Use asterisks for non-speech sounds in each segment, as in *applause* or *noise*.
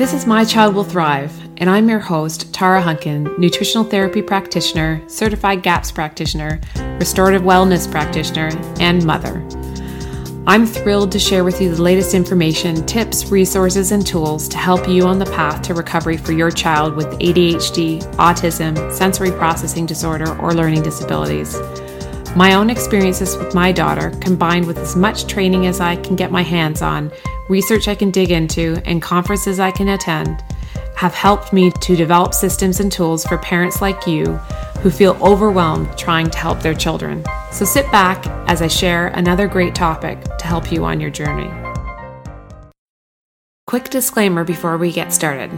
This is My Child Will Thrive, and I'm your host, Tara Hunkin, nutritional therapy practitioner, certified GAPS practitioner, restorative wellness practitioner, and mother. I'm thrilled to share with you the latest information, tips, resources, and tools to help you on the path to recovery for your child with ADHD, autism, sensory processing disorder, or learning disabilities. My own experiences with my daughter, combined with as much training as I can get my hands on, research I can dig into, and conferences I can attend, have helped me to develop systems and tools for parents like you who feel overwhelmed trying to help their children. So sit back as I share another great topic to help you on your journey. Quick disclaimer before we get started.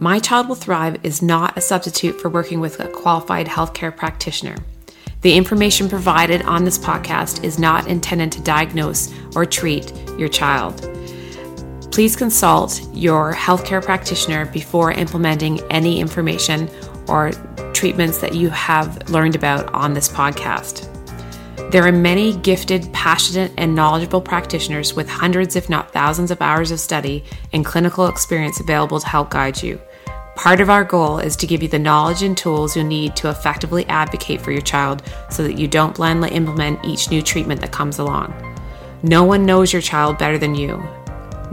My Child Will Thrive is not a substitute for working with a qualified healthcare practitioner. The information provided on this podcast is not intended to diagnose or treat your child. Please consult your healthcare practitioner before implementing any information or treatments that you have learned about on this podcast. There are many gifted, passionate, and knowledgeable practitioners with hundreds, if not thousands, of hours of study and clinical experience available to help guide you. Part of our goal is to give you the knowledge and tools you'll need to effectively advocate for your child so that you don't blindly implement each new treatment that comes along. No one knows your child better than you.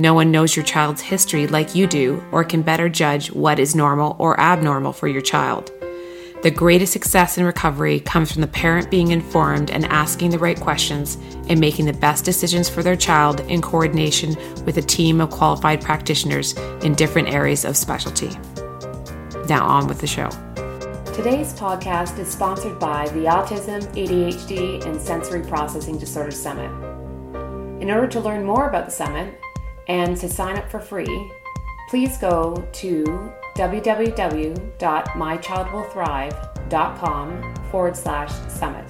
No one knows your child's history like you do or can better judge what is normal or abnormal for your child. The greatest success in recovery comes from the parent being informed and asking the right questions and making the best decisions for their child in coordination with a team of qualified practitioners in different areas of specialty. Now, on with the show. Today's podcast is sponsored by the Autism, ADHD, and Sensory Processing Disorder Summit. In order to learn more about the summit and to sign up for free, please go to www.mychildwillthrive.com forward slash summit.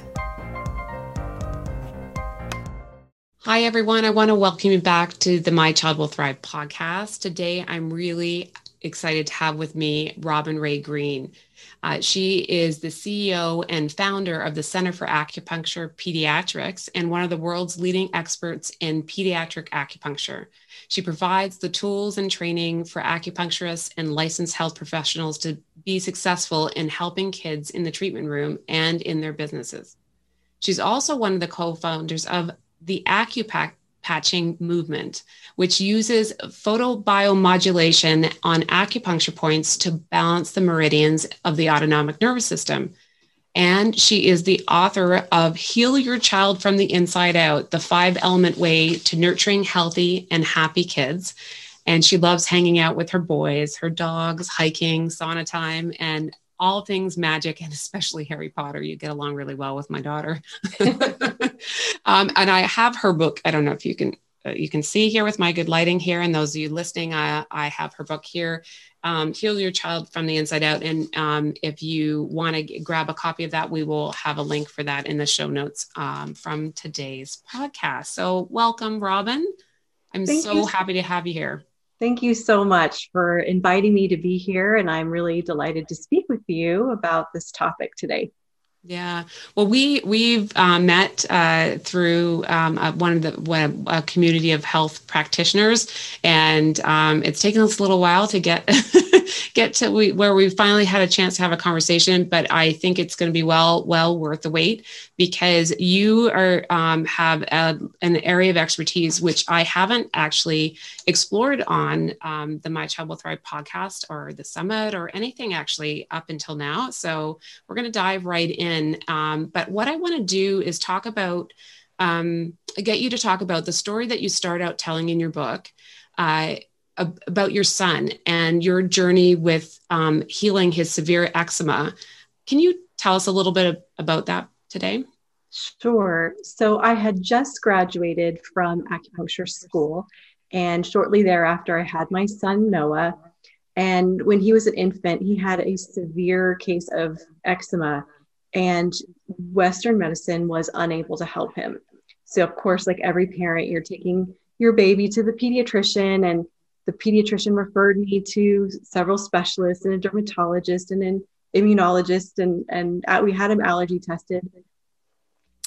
Hi, everyone. I want to welcome you back to the My Child Will Thrive podcast. Today, I'm really excited to have with me Robin Ray Green. Uh, she is the CEO and founder of the Center for Acupuncture Pediatrics and one of the world's leading experts in pediatric acupuncture. She provides the tools and training for acupuncturists and licensed health professionals to be successful in helping kids in the treatment room and in their businesses. She's also one of the co founders of the AcuPack patching movement, which uses photobiomodulation on acupuncture points to balance the meridians of the autonomic nervous system. And she is the author of Heal Your Child from the Inside Out, the five element way to nurturing healthy and happy kids. And she loves hanging out with her boys, her dogs, hiking, sauna time, and all things magic and especially Harry Potter. You get along really well with my daughter. *laughs* um, and I have her book. I don't know if you can uh, you can see here with my good lighting here, and those of you listening, I, I have her book here, um, Heal Your Child from the Inside Out. And um, if you want to grab a copy of that, we will have a link for that in the show notes um, from today's podcast. So, welcome, Robin. I'm Thank so happy to have you here. Thank you so much for inviting me to be here. And I'm really delighted to speak with you about this topic today. Yeah, well, we we've uh, met uh, through um, one of the one, a community of health practitioners, and um, it's taken us a little while to get *laughs* get to we, where we finally had a chance to have a conversation. But I think it's going to be well well worth the wait because you are um, have a, an area of expertise which I haven't actually explored on um, the My Child Will Thrive podcast or the summit or anything actually up until now. So we're going to dive right in. Um, but what I want to do is talk about um, get you to talk about the story that you start out telling in your book. Uh, about your son and your journey with um, healing his severe eczema. Can you tell us a little bit about that today? Sure. So I had just graduated from acupuncture school, and shortly thereafter, I had my son Noah. And when he was an infant, he had a severe case of eczema, and Western medicine was unable to help him. So, of course, like every parent, you're taking your baby to the pediatrician, and the pediatrician referred me to several specialists and a dermatologist and an immunologist, and, and we had him allergy tested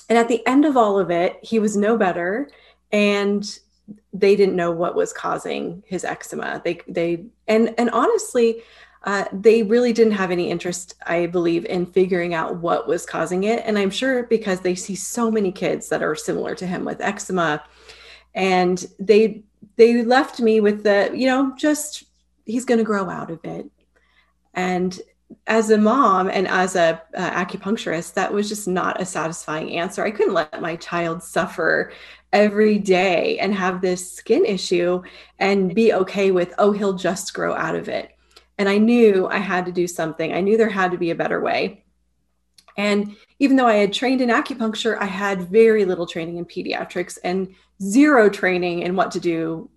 and at the end of all of it, he was no better. And they didn't know what was causing his eczema. They they and and honestly, uh, they really didn't have any interest, I believe, in figuring out what was causing it. And I'm sure because they see so many kids that are similar to him with eczema, and they they left me with the you know just he's going to grow out of it. And as a mom and as a uh, acupuncturist, that was just not a satisfying answer. I couldn't let my child suffer every day and have this skin issue and be okay with, oh, he'll just grow out of it. And I knew I had to do something. I knew there had to be a better way. And even though I had trained in acupuncture, I had very little training in pediatrics and zero training in what to do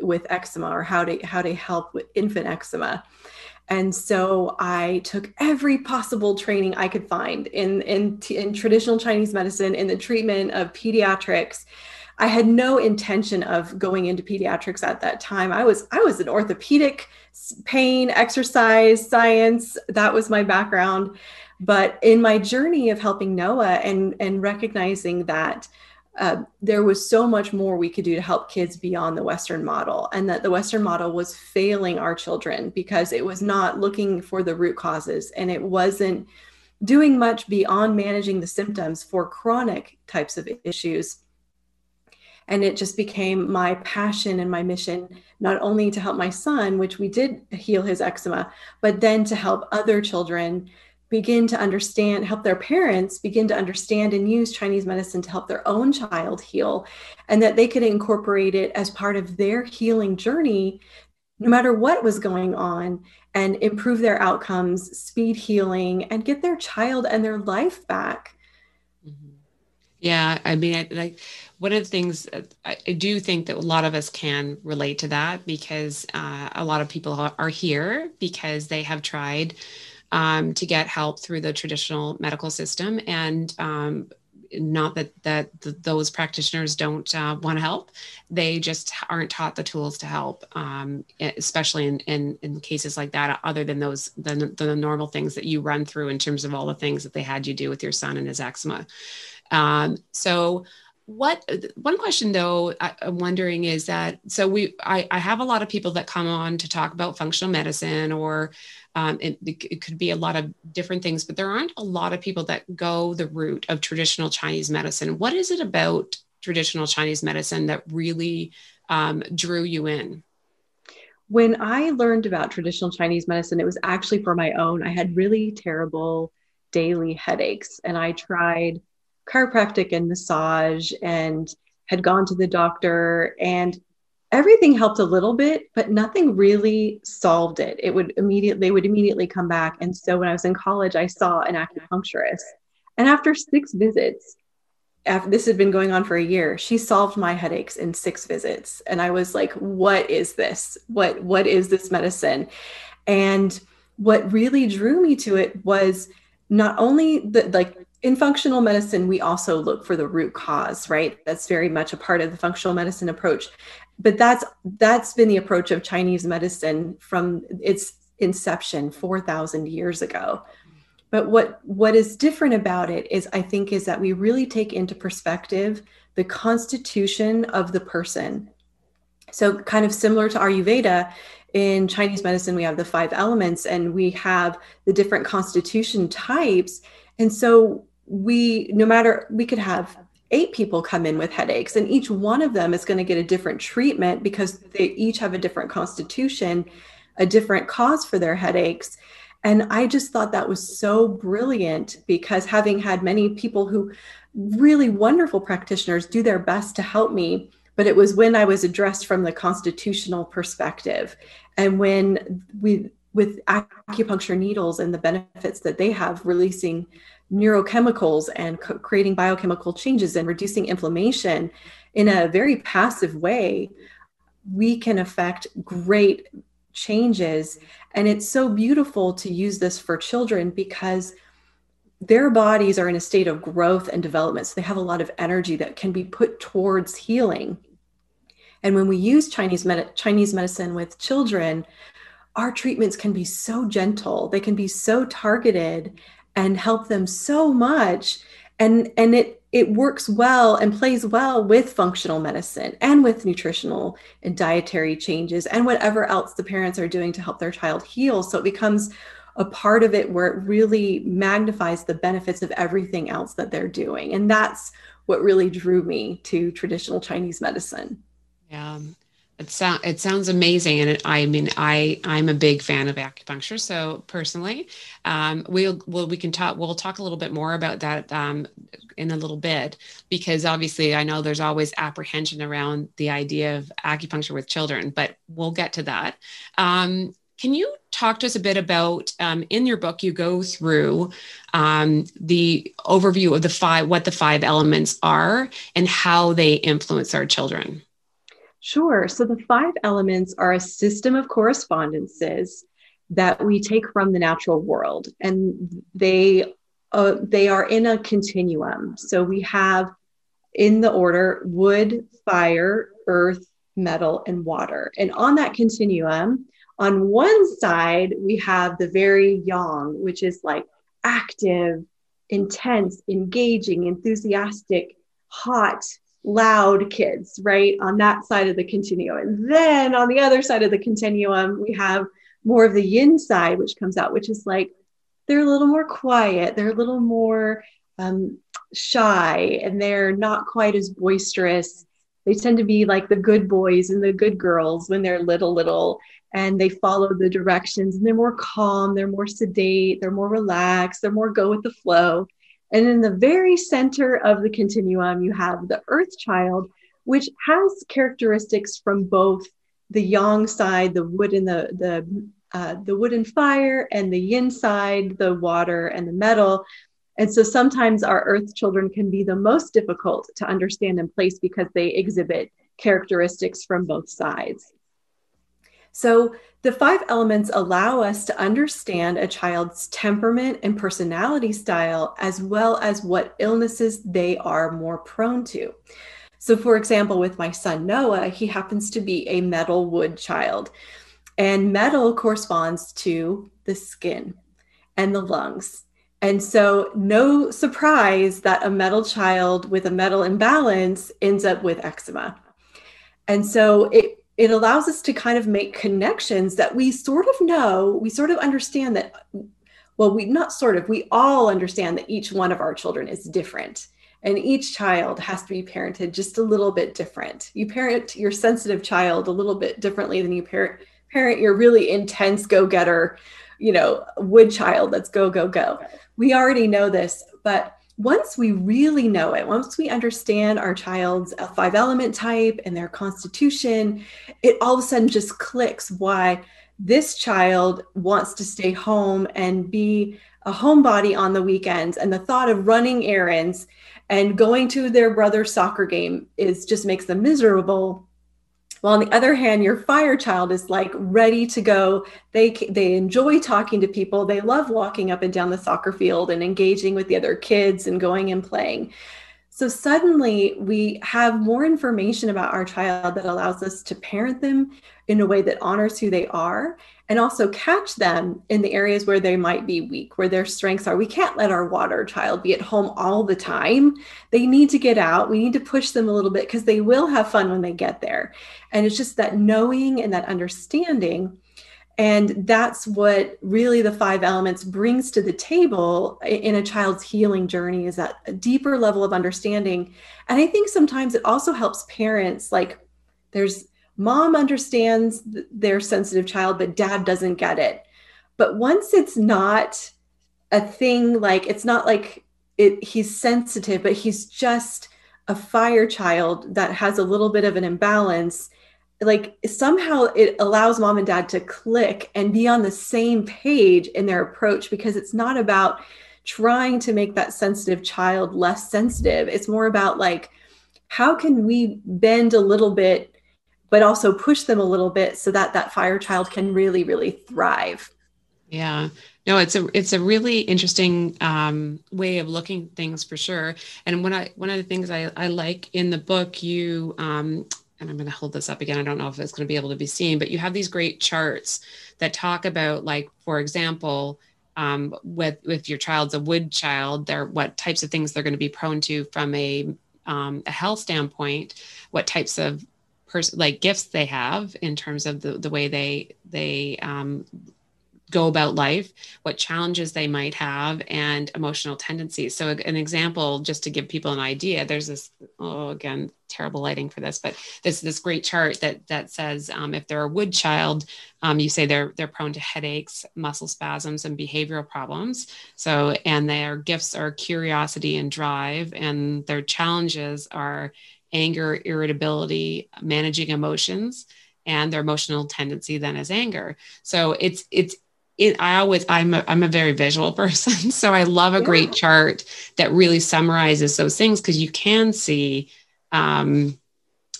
with eczema or how to how to help with infant eczema. And so I took every possible training I could find in, in, in traditional Chinese medicine, in the treatment of pediatrics. I had no intention of going into pediatrics at that time. I was I was an orthopedic pain, exercise, science. That was my background. But in my journey of helping Noah and and recognizing that uh, there was so much more we could do to help kids beyond the Western model, and that the Western model was failing our children because it was not looking for the root causes and it wasn't doing much beyond managing the symptoms for chronic types of issues. And it just became my passion and my mission, not only to help my son, which we did heal his eczema, but then to help other children begin to understand, help their parents begin to understand and use Chinese medicine to help their own child heal, and that they could incorporate it as part of their healing journey, no matter what was going on, and improve their outcomes, speed healing, and get their child and their life back. Mm-hmm. Yeah, I mean, I, like one of the things I, I, do think that a lot of us can relate to that because uh, a lot of people are here because they have tried um, to get help through the traditional medical system. And um, not that that those practitioners don't uh, want to help. They just aren't taught the tools to help um, especially in, in, in cases like that other than those the, the normal things that you run through in terms of all the things that they had you do with your son and his eczema. Um, so what one question though I, am wondering is that so we I, I have a lot of people that come on to talk about functional medicine or um, it, it, could be a lot of different things, but there aren't a lot of people that go the route of traditional Chinese medicine. What is it about traditional Chinese medicine that really um, drew you in? When I learned about traditional Chinese medicine, it was actually for my own. I had really terrible daily headaches, and I tried chiropractic and massage and had gone to the doctor and everything helped a little bit, but nothing really solved it. It would immediately, they would immediately come back. And so when I was in college, I saw an acupuncturist. And after six visits, after this had been going on for a year, she solved my headaches in six visits. And I was like, what is this? What, what is this medicine? And what really drew me to it was not only the like in functional medicine, we also look for the root cause, right? That's very much a part of the functional medicine approach. But that's that's been the approach of Chinese medicine from its inception 4000 years ago. But what what is different about it is i think is that we really take into perspective the constitution of the person. So kind of similar to ayurveda in chinese medicine we have the five elements and we have the different constitution types. And so we no matter we could have eight people come in with headaches and each one of them is going to get a different treatment because they each have a different constitution a different cause for their headaches. And i just thought that was so brilliant because having had many people who really wonderful practitioners do their best to help me but it was when i was addressed from the constitutional perspective and when we with acupuncture needles and the benefits that they have releasing neurochemicals and co- creating biochemical changes and reducing inflammation in a very passive way, we can affect great changes. And it's so beautiful to use this for children because their bodies are in a state of growth and development. So they have a lot of energy that can be put towards healing. And when we use Chinese, med- Chinese medicine with children, our treatments can be so gentle, they can be so targeted, and help them so much and and it it works well and plays well with functional medicine and with nutritional and dietary changes and whatever else the parents are doing to help their child heal. So it becomes a part of it where it really magnifies the benefits of everything else that they're doing. And that's what really drew me to traditional Chinese medicine. Yeah. It sounds it sounds amazing, and it, I mean I I'm a big fan of acupuncture. So personally, um, we'll we can talk we'll talk a little bit more about that um, in a little bit because obviously I know there's always apprehension around the idea of acupuncture with children, but we'll get to that. Um, can you talk to us a bit about um, in your book you go through um, the overview of the five what the five elements are and how they influence our children Sure. So the five elements are a system of correspondences that we take from the natural world, and they uh, they are in a continuum. So we have in the order wood, fire, earth, metal, and water. And on that continuum, on one side, we have the very yang, which is like active, intense, engaging, enthusiastic, hot, loud kids, right? On that side of the continuum. And then on the other side of the continuum, we have more of the yin side, which comes out, which is like they're a little more quiet, they're a little more um, shy, and they're not quite as boisterous. They tend to be like the good boys and the good girls when they're little, little, and they follow the directions and they're more calm, they're more sedate, they're more relaxed, they're more go with the flow. And in the very center of the continuum, you have the earth child, which has characteristics from both the yang side, the wood and the, the, uh, the wood and fire, and the yin side, the water and the metal. And so sometimes our earth children can be the most difficult to understand and place because they exhibit characteristics from both sides. So the five elements allow us to understand a child's temperament and personality style, as well as what illnesses they are more prone to. So, for example, with my son Noah, he happens to be a metal wood child, and metal corresponds to the skin and the lungs. And so, no surprise that a metal child with a metal imbalance ends up with eczema. And so, it it allows us to kind of make connections that we sort of know, we sort of understand that, well, we not sort of, we all understand that each one of our children is different. And each child has to be parented just a little bit different. You parent your sensitive child a little bit differently than you parent parent your really intense go-getter, you know, wood child that's go, go, go. We already know this, but once we really know it, once we understand our child's five element type and their constitution, it all of a sudden just clicks why this child wants to stay home and be a homebody on the weekends. And the thought of running errands and going to their brother's soccer game is just makes them miserable well, on the other hand, your fire child is like ready to go. They they enjoy talking to people. They love walking up and down the soccer field and engaging with the other kids and going and playing. So suddenly we have more information about our child that allows us to parent them in a way that honors who they are and also catch them in the areas where they might be weak, where their strengths are. We can't let our water child be at home all the time. They need to get out. We need to push them a little bit because they will have fun when they get there. And it's just that knowing and that understanding. And that's what really the five elements brings to the table in a child's healing journey is that a deeper level of understanding. And I think sometimes it also helps parents like there's mom understands their sensitive child, but dad doesn't get it. But once it's not a thing, like it's not like it, he's sensitive, but he's just a fire child that has a little bit of an imbalance like somehow it allows mom and dad to click and be on the same page in their approach because it's not about trying to make that sensitive child less sensitive it's more about like how can we bend a little bit but also push them a little bit so that that fire child can really really thrive. Yeah. No it's a it's a really interesting um, way of looking things for sure. And when i one of the things i, I like in the book you um, and i'm going to hold this up again. I don't know if it's going to be able to be seen but you have these great charts that talk about like for example um, with if your child's a wood child, they're what types of things they're going to be prone to from a um, a health standpoint, what types of pers- like gifts they have in terms of the, the way they they um, go about life, what challenges they might have, and emotional tendencies. So, an example, just to give people an idea, there's this. Oh, again, terrible lighting for this, but this this great chart that that says um, if they're a wood child, um, you say they're they're prone to headaches, muscle spasms, and behavioral problems. So, and their gifts are curiosity and drive, and their challenges are anger, irritability, managing emotions and their emotional tendency then is anger. So it's it's it, I always I'm a, I'm a very visual *laughs* person, so I love a yeah. great chart that really summarizes those things because you can see um,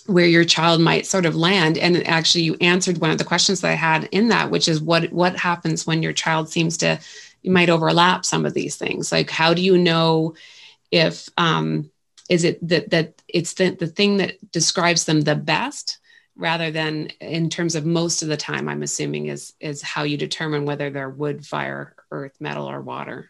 where your child might sort of land. And actually, you answered one of the questions that I had in that, which is what what happens when your child seems to you might overlap some of these things. Like, how do you know if um, is it that that it's the the thing that describes them the best? rather than in terms of most of the time i'm assuming is is how you determine whether they're wood fire earth metal or water?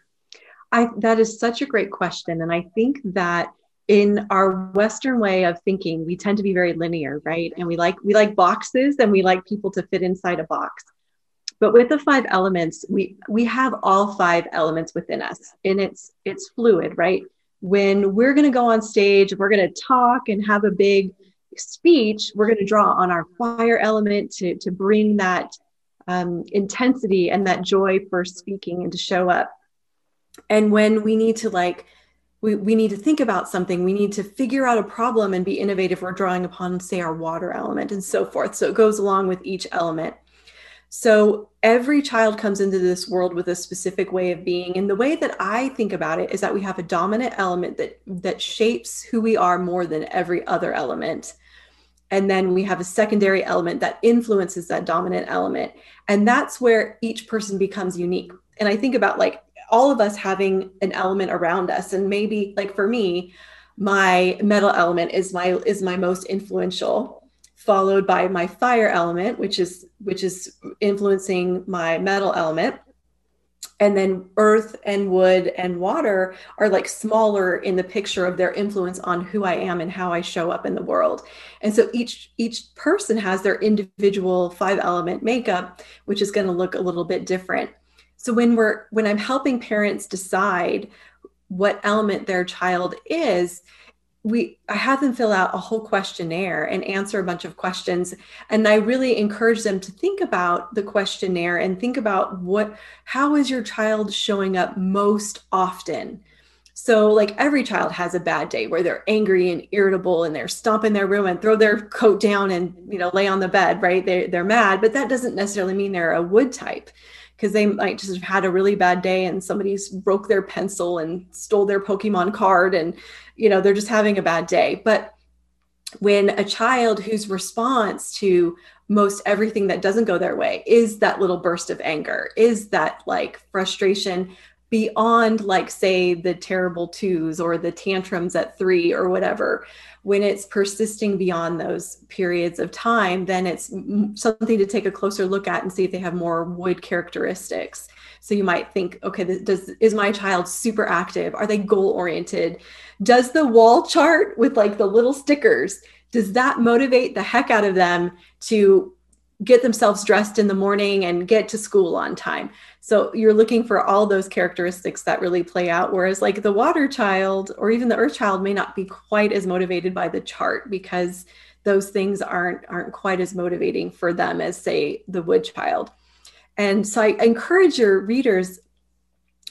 I that is such a great question. And i think that in our western way of thinking we tend to be very linear right? And we like we like boxes and we like people to fit inside a box. But with the five elements we we have all five elements within us. And it's it's fluid right when we're going to go on stage we're going to talk and have a big speech, we're going to draw on our fire element to, to bring that um, intensity and that joy for speaking and to show up. And when we need to like, we, we need to think about something, we need to figure out a problem and be innovative, we're drawing upon, say, our water element and so forth. So it goes along with each element. So every child comes into this world with a specific way of being. And the way that I think about it is that we have a dominant element that that shapes who we are more than every other element. And then we have a secondary element that influences that dominant element. And that's where each person becomes unique. And I think about like all of us having an element around us. And maybe like for me, my metal element is my is my most influential followed by my fire element which is which is influencing my metal element. And then earth and wood and water are like smaller in the picture of their influence on who i am and how i show up in the world. And so each each person has their individual five element makeup which is going to look a little bit different. So when we're when i'm helping parents decide what element their child is we I have them fill out a whole questionnaire and answer a bunch of questions. And I really encourage them to think about the questionnaire and think about what how is your child showing up most often? So like every child has a bad day where they're angry and irritable and they're stomping their room and throw their coat down and you know lay on the bed right? They they're mad but that doesn't necessarily mean they're a wood type because they might just have had a really bad day and somebody's broke their pencil and stole their Pokemon card and, you know, they're just having a bad day. But when a child whose response to most everything that doesn't go their way is that little burst of anger, is that like frustration beyond, like, say, the terrible twos or the tantrums at three or whatever, when it's persisting beyond those periods of time, then it's something to take a closer look at and see if they have more wood characteristics. So you might think, okay, does is my child super active? Are they goal oriented? Does the wall chart with like the little stickers does that motivate the heck out of them to get themselves dressed in the morning and get to school on time. So you're looking for all those characteristics that really play out. Whereas, like the water child or even the earth child may not be quite as motivated by the chart because those things aren't aren't quite as motivating for them as say the wood child. And so I encourage your readers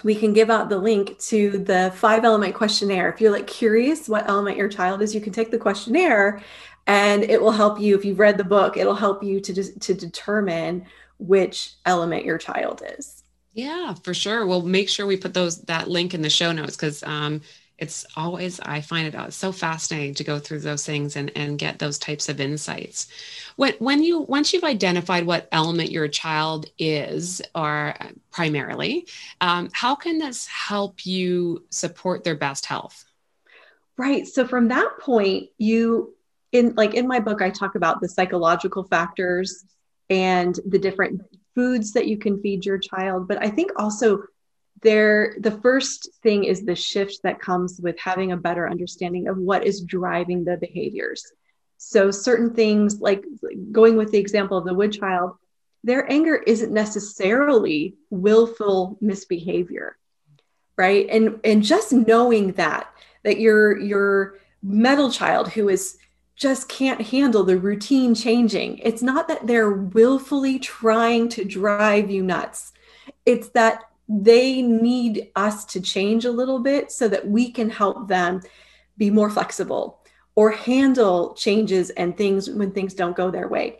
we can give out the link to the five element questionnaire. If you're like curious what element your child is, you can take the questionnaire and it will help you if you've read the book it'll help you to to determine which element your child is. Yeah for sure. We'll make sure we put those that link in the show notes because um, it's always i find it so fascinating to go through those things and, and get those types of insights. When, when you once you've identified what element your child is or uh, primarily um, how can this help you support their best health? Right so from that point you in like in my book i talk about the psychological factors and the different foods that you can feed your child. But i think also there the first thing is the shift that comes with having a better understanding of what is driving the behaviors. So certain things like going with the example of the wood child their anger isn't necessarily willful misbehavior right? And and just knowing that that your your metal child who is just can't handle the routine changing it's not that they're willfully trying to drive you nuts it's that they need us to change a little bit so that we can help them be more flexible or handle changes and things when things don't go their way.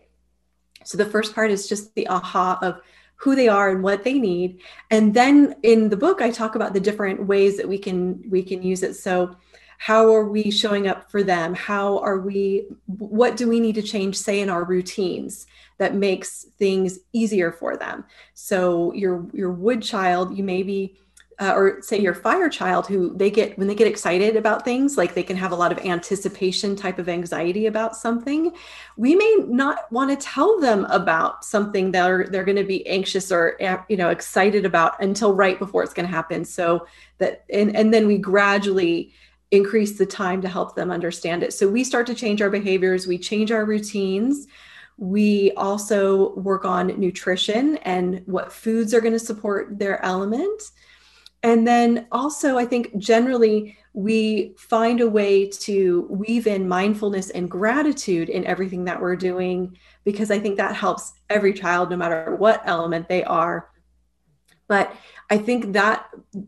So the first part is just the aha of who they are and what they need. And then in the book I talk about the different ways that we can we can use it. So how are we showing up for them? How are we what do we need to change say in our routines? that makes things easier for them. So your your wood child, you maybe uh, or say your fire child who they get when they get excited about things like they can have a lot of anticipation type of anxiety about something we may not want to tell them about something that are, they're going to be anxious or you know excited about until right before it's going to happen so that and, and then we gradually increase the time to help them understand it so we start to change our behaviors we change our routines we also work on nutrition and what foods are going to support their element. And then also, I think generally we find a way to weave in mindfulness and gratitude in everything that we're doing, because I think that helps every child, no matter what element they are. But I think that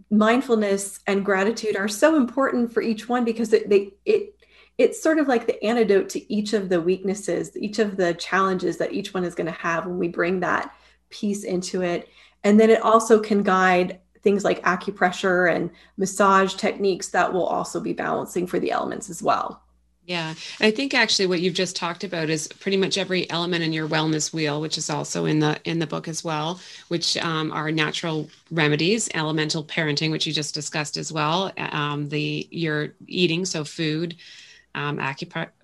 mindfulness and gratitude are so important for each one because it, they, it it's sort of like the antidote to each of the weaknesses, each of the challenges that each one is going to have when we bring that piece into it. And then it also can guide things like acupressure and massage techniques that will also be balancing for the elements as well. Yeah. I think actually what you've just talked about is pretty much every element in your wellness wheel, which is also in the in the book as well, which um, are natural remedies, elemental parenting, which you just discussed as well. Um, the your eating, so food, um,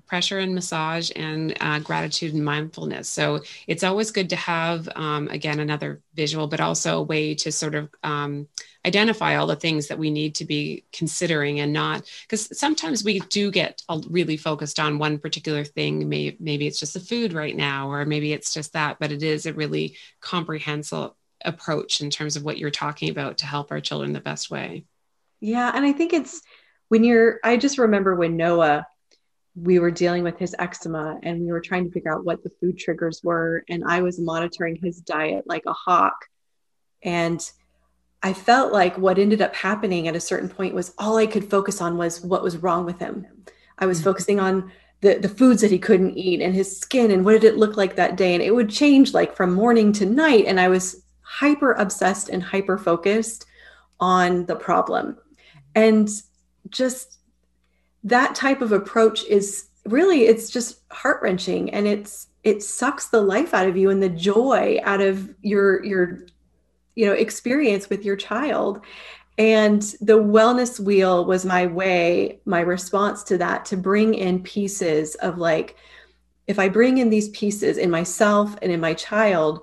acupressure and massage and uh, gratitude and mindfulness. So it's always good to have, um, again, another visual, but also a way to sort of um, identify all the things that we need to be considering and not, because sometimes we do get really focused on one particular thing. Maybe, maybe it's just the food right now, or maybe it's just that, but it is a really comprehensive approach in terms of what you're talking about to help our children the best way. Yeah. And I think it's, when you're, I just remember when Noah we were dealing with his eczema and we were trying to figure out what the food triggers were. And I was monitoring his diet like a hawk. And I felt like what ended up happening at a certain point was all I could focus on was what was wrong with him. I was mm-hmm. focusing on the, the foods that he couldn't eat and his skin and what did it look like that day. And it would change like from morning to night. And I was hyper obsessed and hyper focused on the problem. And just that type of approach is really it's just heart-wrenching and it's it sucks the life out of you and the joy out of your your you know experience with your child and the wellness wheel was my way my response to that to bring in pieces of like if i bring in these pieces in myself and in my child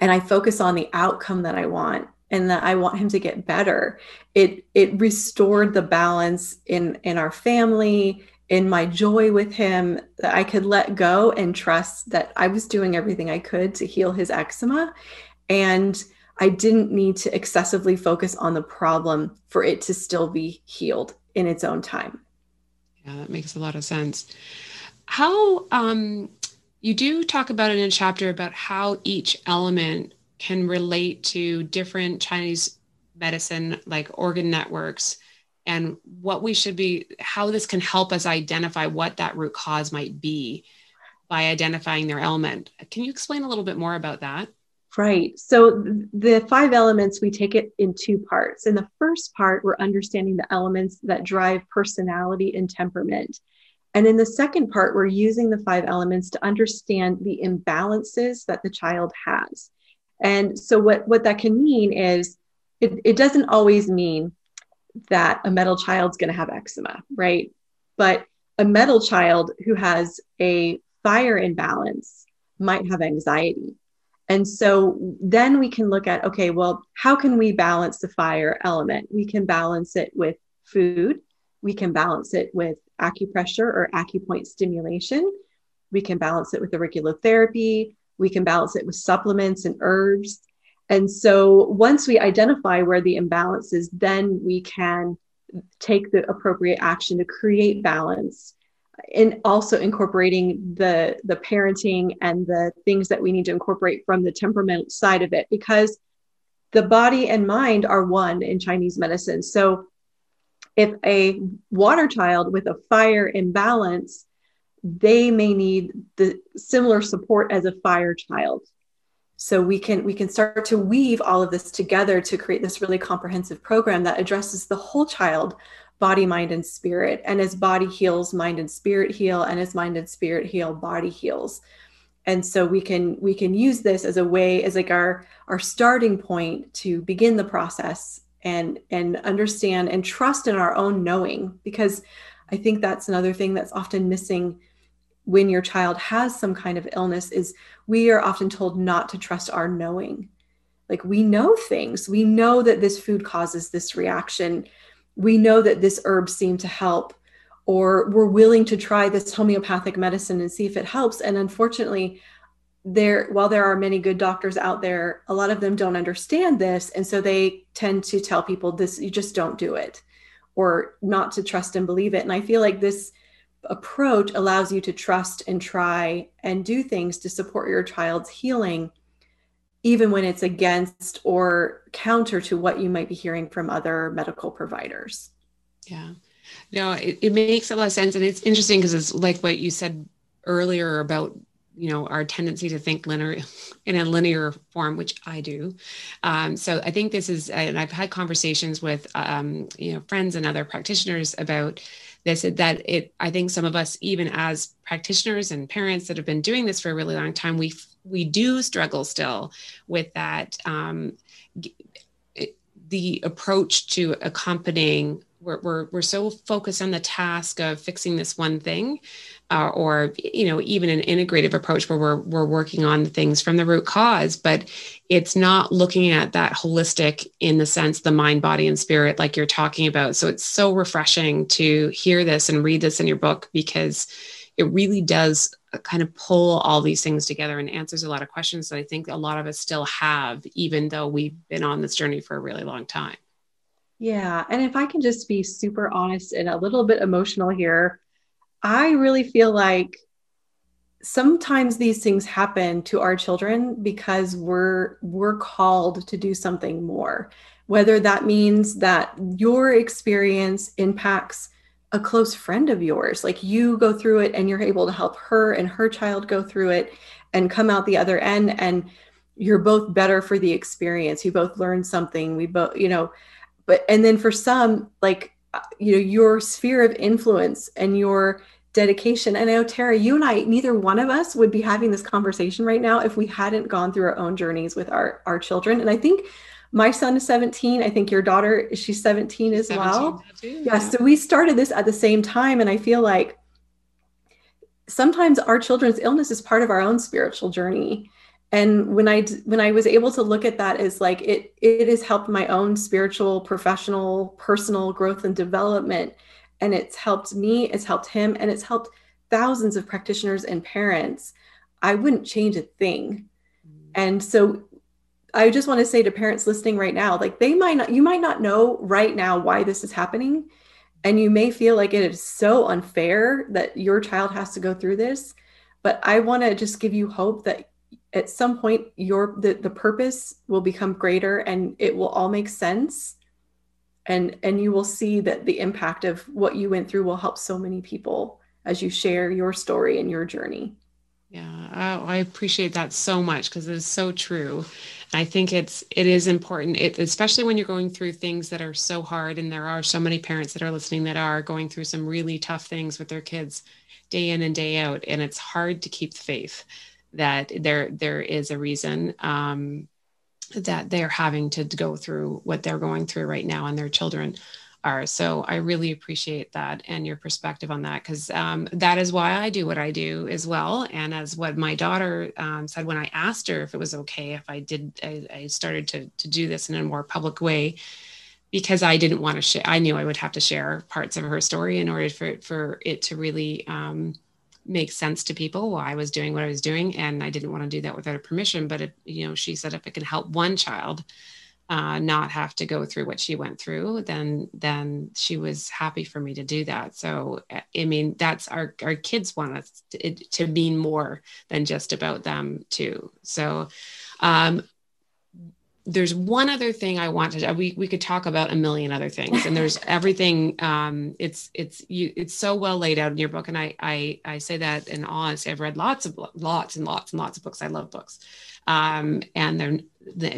and i focus on the outcome that i want and that I want him to get better. It it restored the balance in in our family, in my joy with him that I could let go and trust that I was doing everything I could to heal his eczema and I didn't need to excessively focus on the problem for it to still be healed in its own time. Yeah, that makes a lot of sense. How um you do talk about it in a chapter about how each element can relate to different Chinese medicine, like organ networks, and what we should be, how this can help us identify what that root cause might be by identifying their element. Can you explain a little bit more about that? Right. So the five elements, we take it in two parts. In the first part, we're understanding the elements that drive personality and temperament. And in the second part, we're using the five elements to understand the imbalances that the child has. And so what, what that can mean is it, it doesn't always mean that a metal child's going to have eczema, right? But a metal child who has a fire imbalance might have anxiety. And so then we can look at okay, well, how can we balance the fire element? We can balance it with food, we can balance it with acupressure or acupoint stimulation, we can balance it with auriculotherapy, we can balance it with supplements and herbs. And so once we identify where the imbalance is, then we can take the appropriate action to create balance and also incorporating the the parenting and the things that we need to incorporate from the temperament side of it because the body and mind are one in chinese medicine. So if a water child with a fire imbalance they may need the similar support as a fire child so we can we can start to weave all of this together to create this really comprehensive program that addresses the whole child body mind and spirit. And as body heals mind and spirit heal. And as mind and spirit heal body heals. And so we can we can use this as a way as like our our starting point to begin the process and and understand and trust in our own knowing. Because i think that's another thing that's often missing when your child has some kind of illness is we are often told not to trust our knowing. Like we know things. We know that this food causes this reaction. We know that this herb seemed to help or we're willing to try this homeopathic medicine and see if it helps. And unfortunately there while there are many good doctors out there a lot of them don't understand this. And so they tend to tell people this you just don't do it or not to trust and believe it. And i feel like this approach allows you to trust and try and do things to support your child's healing, even when it's against or counter to what you might be hearing from other medical providers. Yeah. No, it, it makes a lot of sense. And it's interesting because it's like what you said earlier about you know our tendency to think linear in a linear form which i do um, so i think this is and i've had conversations with um, you know friends and other practitioners about this that it i think some of us even as practitioners and parents that have been doing this for a really long time we we do struggle still with that um, the approach to accompanying. We're, we're, we're so focused on the task of fixing this one thing uh, or you know even an integrative approach where we're we're working on things from the root cause but it's not looking at that holistic in the sense the mind body and spirit like you're talking about. So it's so refreshing to hear this and read this in your book because it really does uh, kind of pull all these things together and answers a lot of questions that I think a lot of us still have even though we've been on this journey for a really long time. Yeah. And if I can just be super honest and a little bit emotional here I really feel like sometimes these things happen to our children because we're we're called to do something more. Whether that means that your experience impacts a close friend of yours like you go through it and you're able to help her and her child go through it and come out the other end and you're both better for the experience. You both learn something. We both you know but and then for some like you know your sphere of influence and your dedication. And i know tara you and i neither one of us would be having this conversation right now if we hadn't gone through our own journeys with our our children. And i think my son is 17 i think your daughter she's 17 as 17 well. yeah, yeah. so we started this at the same time and i feel like sometimes our children's illness is part of our own spiritual journey and when i when i was able to look at that as like it it has helped my own spiritual professional personal growth and development. And it's helped me it's helped him and it's helped thousands of practitioners and parents. I wouldn't change a thing. Mm. and so i just want to say to parents listening right now like they might not you might not know right now why this is happening. And you may feel like it is so unfair that your child has to go through this. But i want to just give you hope that at some point your the, the purpose will become greater and it will all make sense. And and you will see that the impact of what you went through will help so many people as you share your story and your journey. Yeah i appreciate that so much because it is so true. I think it's it is important. It, especially when you're going through things that are so hard and there are so many parents that are listening that are going through some really tough things with their kids day in and day out and it's hard to keep the faith that there there is a reason um, that they're having to go through what they're going through right now and their children are. So I really appreciate that and your perspective on that because um, that is why I do what I do as well. And as what my daughter um, said when I asked her if it was okay if I did, I, I started to to do this in a more public way because I didn't want to share. I knew I would have to share parts of her story in order for for it to really um, make sense to people while I was doing what I was doing, and I didn't want to do that without her permission. But it, you know, she said if it can help one child uh, not have to go through what she went through, then then she was happy for me to do that. So I mean, that's our our kids want us to, to mean more than just about them too. So um, there's one other thing I want to we we could talk about a million other things and there's *laughs* everything um it's it's you it's so well laid out in your book and I I I say that in honesty I've read lots of lots and lots and lots of books. I love books. Um and they're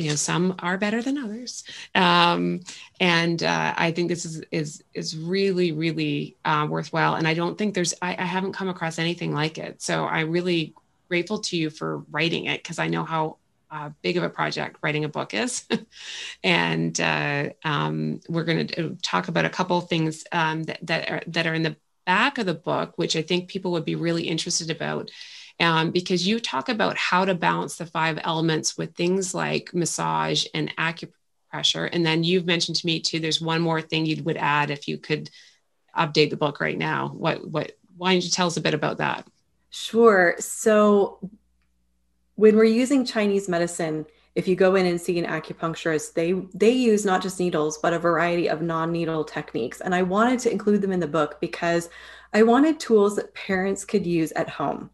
you know some are better than others. Um and uh, I think this is is is really really uh, worthwhile and I don't think there's I, I haven't come across anything like it. So I really grateful to you for writing it because I know how uh, big of a project writing a book is. *laughs* and uh, um, we're going to uh, talk about a couple things um, that, that, are, that are in the back of the book, which I think people would be really interested about. Um, because you talk about how to balance the five elements with things like massage and acupressure. And then you've mentioned to me too, there's one more thing you would add if you could update the book right now. What, what, why don't you tell us a bit about that? Sure. So when we're using Chinese medicine, if you go in and see an acupuncturist, they they use not just needles but a variety of non-needle techniques. And I wanted to include them in the book because I wanted tools that parents could use at home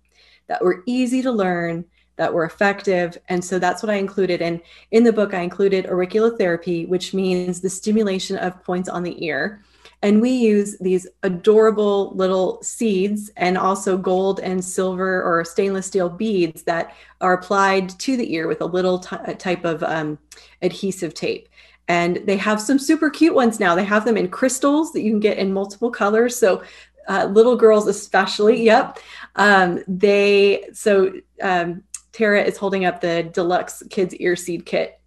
that were easy to learn, that were effective. And so that's what I included. And in the book, I included auricular therapy, which means the stimulation of points on the ear. And we use these adorable little seeds and also gold and silver or stainless steel beads that are applied to the ear with a little t- type of um, adhesive tape. And they have some super cute ones now. They have them in crystals that you can get in multiple colors. So uh, little girls, especially, yep. Um, they so um, Tara is holding up the deluxe kids ear seed kit,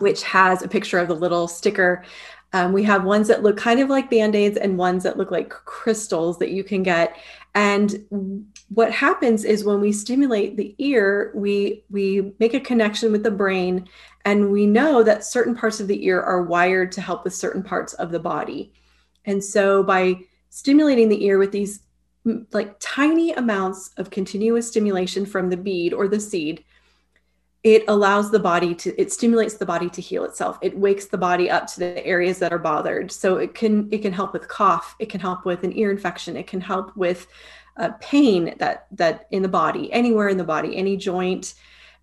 which has a picture of the little sticker um, we have ones that look kind of like band aids and ones that look like crystals that you can get. And what happens is when we stimulate the ear, we we make a connection with the brain, and we know that certain parts of the ear are wired to help with certain parts of the body. And so by stimulating the ear with these like tiny amounts of continuous stimulation from the bead or the seed, it allows the body to it stimulates the body to heal itself. It wakes the body up to the areas that are bothered. So it can it can help with cough. It can help with an ear infection. It can help with uh, pain that that in the body anywhere in the body any joint.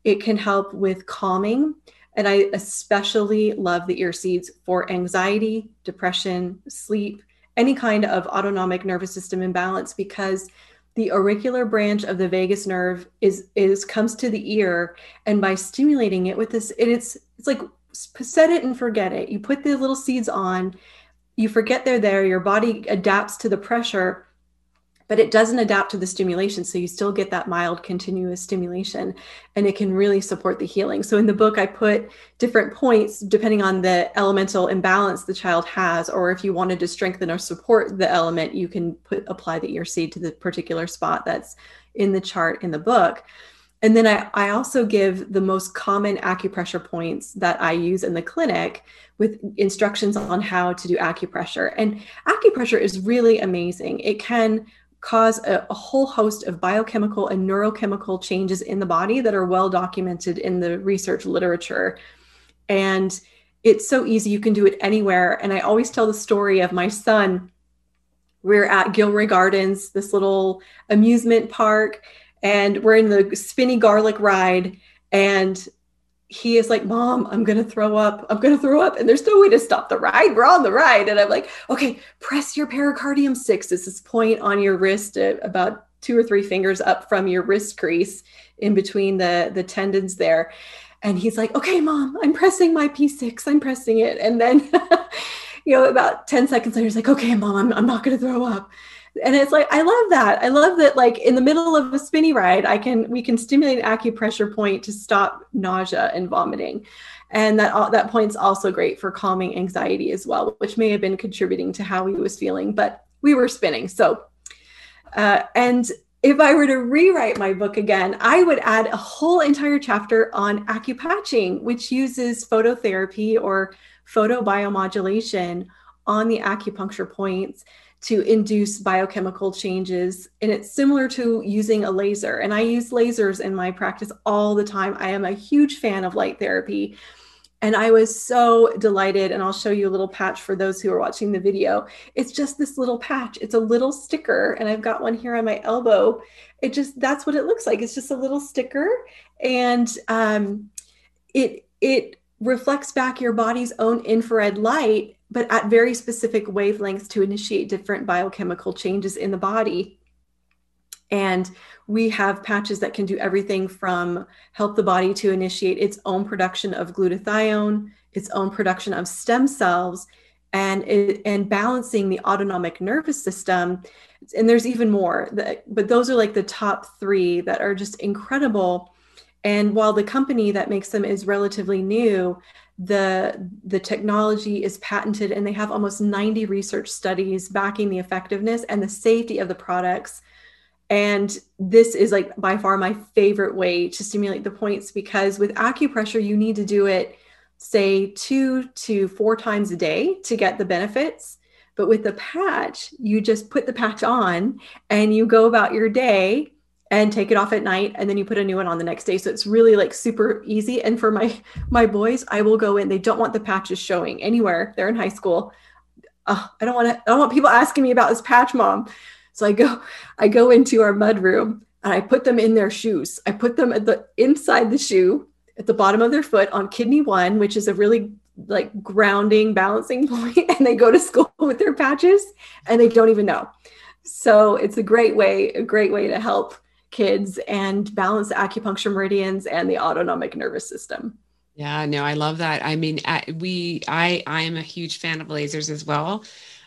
It can help with calming. And i especially love the ear seeds for anxiety depression sleep any kind of autonomic nervous system imbalance because the auricular branch of the vagus nerve is is comes to the ear and by stimulating it with this it's it's like set it and forget it. You put the little seeds on you forget they're there your body adapts to the pressure but it doesn't adapt to the stimulation. So you still get that mild continuous stimulation and it can really support the healing. So in the book, I put different points depending on the elemental imbalance the child has, or if you wanted to strengthen or support the element, you can put apply the ear seed to the particular spot that's in the chart in the book. And then I, I also give the most common acupressure points that I use in the clinic with instructions on how to do acupressure. And acupressure is really amazing. It can cause a, a, whole host of biochemical and neurochemical changes in the body that are well documented in the research literature. And it's so easy, you can do it anywhere. And I always tell the story of my son. We're at Gilroy Gardens, this little amusement park, and we're in the spinny garlic ride. And he is like, Mom, I'm going to throw up. I'm going to throw up. And there's no way to stop the ride. We're on the ride. And I'm like, okay, press your pericardium six. It's this point on your wrist, uh, about two or three fingers up from your wrist crease in between the, the tendons there. And he's like, okay, mom, I'm pressing my P6. I'm pressing it. And then, *laughs* you know, about 10 seconds later, he's like, okay, mom, I'm, I'm not going to throw up. And it's like i love that. I love that like in the middle of a spinny ride i can we can stimulate an acupressure point to stop nausea and vomiting. And that that point's also great for calming anxiety as well which may have been contributing to how he was feeling but we were spinning. So uh, and if i were to rewrite my book again i would add a whole entire chapter on acupatching which uses phototherapy or photobiomodulation on the acupuncture points to induce biochemical changes. And it's similar to using a laser. And I use lasers in my practice all the time. I am a huge fan of light therapy. And I was so delighted. And I'll show you a little patch for those who are watching the video. It's just this little patch, it's a little sticker. And I've got one here on my elbow. It just, that's what it looks like. It's just a little sticker. And um, it, it, reflects back your body's own infrared light but at very specific wavelengths to initiate different biochemical changes in the body. And we have patches that can do everything from help the body to initiate its own production of glutathione, its own production of stem cells, and and balancing the autonomic nervous system. And there's even more, but those are like the top three that are just incredible. And while the company that makes them is relatively new, the the technology is patented and they have almost 90 research studies backing the effectiveness and the safety of the products. And this is like by far my favorite way to stimulate the points because with acupressure you need to do it say 2 to 4 times a day to get the benefits. But with the patch you just put the patch on and you go about your day and take it off at night and then you put a new one on the next day. So it's really like super easy. And for my *laughs* my boys i will go in. They don't want the patches showing anywhere. They're in high school. Oh, i don't want to i don't want people asking me about this patch mom. So i go *laughs* i go into our mud room and i put them in their shoes. I put them at the inside the shoe at the bottom of their foot on kidney one which is a really like grounding balancing *laughs* point. And they go to school with their patches and they don't even know. So it's a great way a great way to help kids and balance acupuncture meridians and the autonomic nervous system. Yeah, no, I love that. I mean, we, I, I am a huge fan of lasers as well,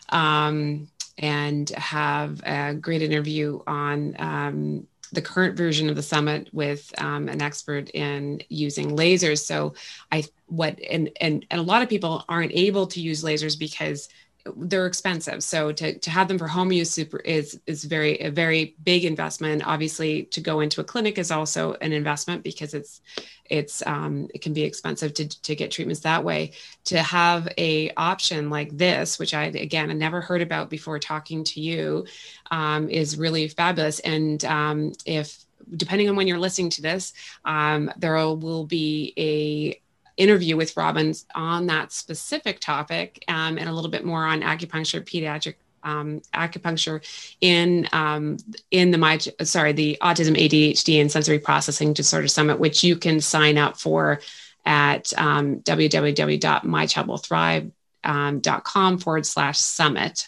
um, and have a great interview on um, the current version of the summit with um, an expert in using lasers. So I, what, and and and a lot of people aren't able to use lasers because they're expensive. So to, to have them for home use super is is very a very big investment. Obviously, to go into a clinic is also an investment because it's it's um, it can be expensive to to get treatments that way. To have a option like this, which I again I never heard about before talking to you, um, is really fabulous. And um, if depending on when you're listening to this, um, there will be a interview with Robbins on that specific topic um, and a little bit more on acupuncture, pediatric um, acupuncture in um, in the my sorry the autism ADHD and sensory processing disorder summit, which you can sign up for at um, www.mychildwillthrive.com forward slash summit.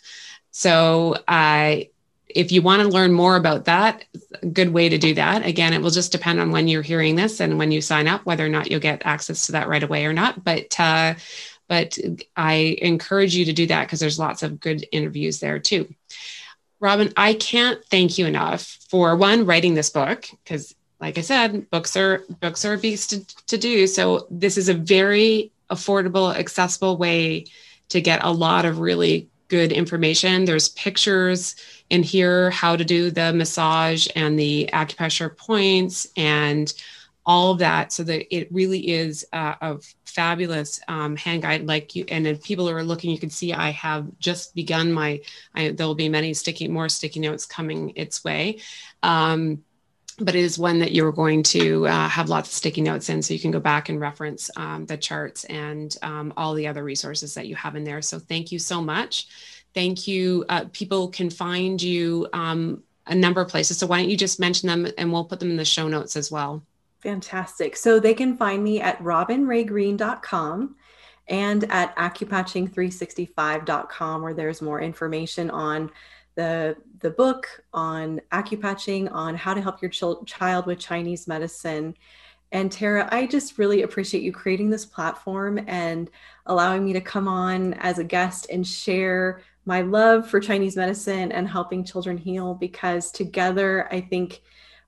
So I. Uh, if you want to learn more about that, a good way to do that. Again, it will just depend on when you're hearing this and when you sign up, whether or not you'll get access to that right away or not. But uh, but I encourage you to do that because there's lots of good interviews there too. Robin, I can't thank you enough for one writing this book because, like I said, books are books are a beast to, to do. So this is a very affordable, accessible way to get a lot of really good information. There's pictures in here, how to do the massage and the acupressure points and all of that. So that it really is uh, a fabulous um, hand guide. Like you, and if people are looking, you can see I have just begun my. I, there will be many sticky, more sticky notes coming its way. Um, but it is one that you're going to uh, have lots of sticky notes in so you can go back and reference um, the charts and um, all the other resources that you have in there. So thank you so much. Thank you. Uh, people can find you um, a number of places so why don't you just mention them and we'll put them in the show notes as well. Fantastic. So they can find me at robinraygreen.com and at acupatching365.com where there's more information on the the book on acupatching on how to help your ch- child with Chinese medicine. And Tara, I just really appreciate you creating this platform and allowing me to come on as a guest and share my love for Chinese medicine and helping children heal because together I think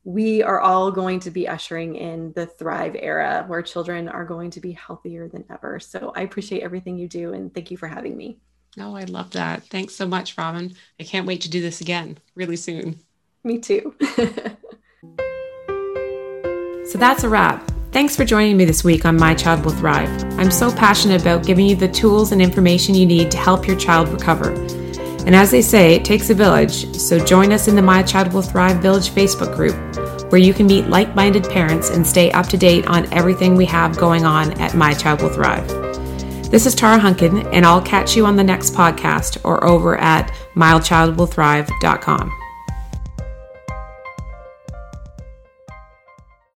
we are all going to be ushering in the Thrive era where children are going to be healthier than ever. So I appreciate everything you do and thank you for having me. Oh, I love that. Thanks so much, Robin. I can't wait to do this again really soon. Me too. *laughs* so that's a wrap. Thanks for joining me this week on My Child Will Thrive. I'm so passionate about giving you the tools and information you need to help your child recover. And as they say, it takes a village, so join us in the My Child Will Thrive Village Facebook group, where you can meet like minded parents and stay up to date on everything we have going on at My Child Will Thrive. This is Tara Hunkin, and I'll catch you on the next podcast or over at mychildwillthrive.com.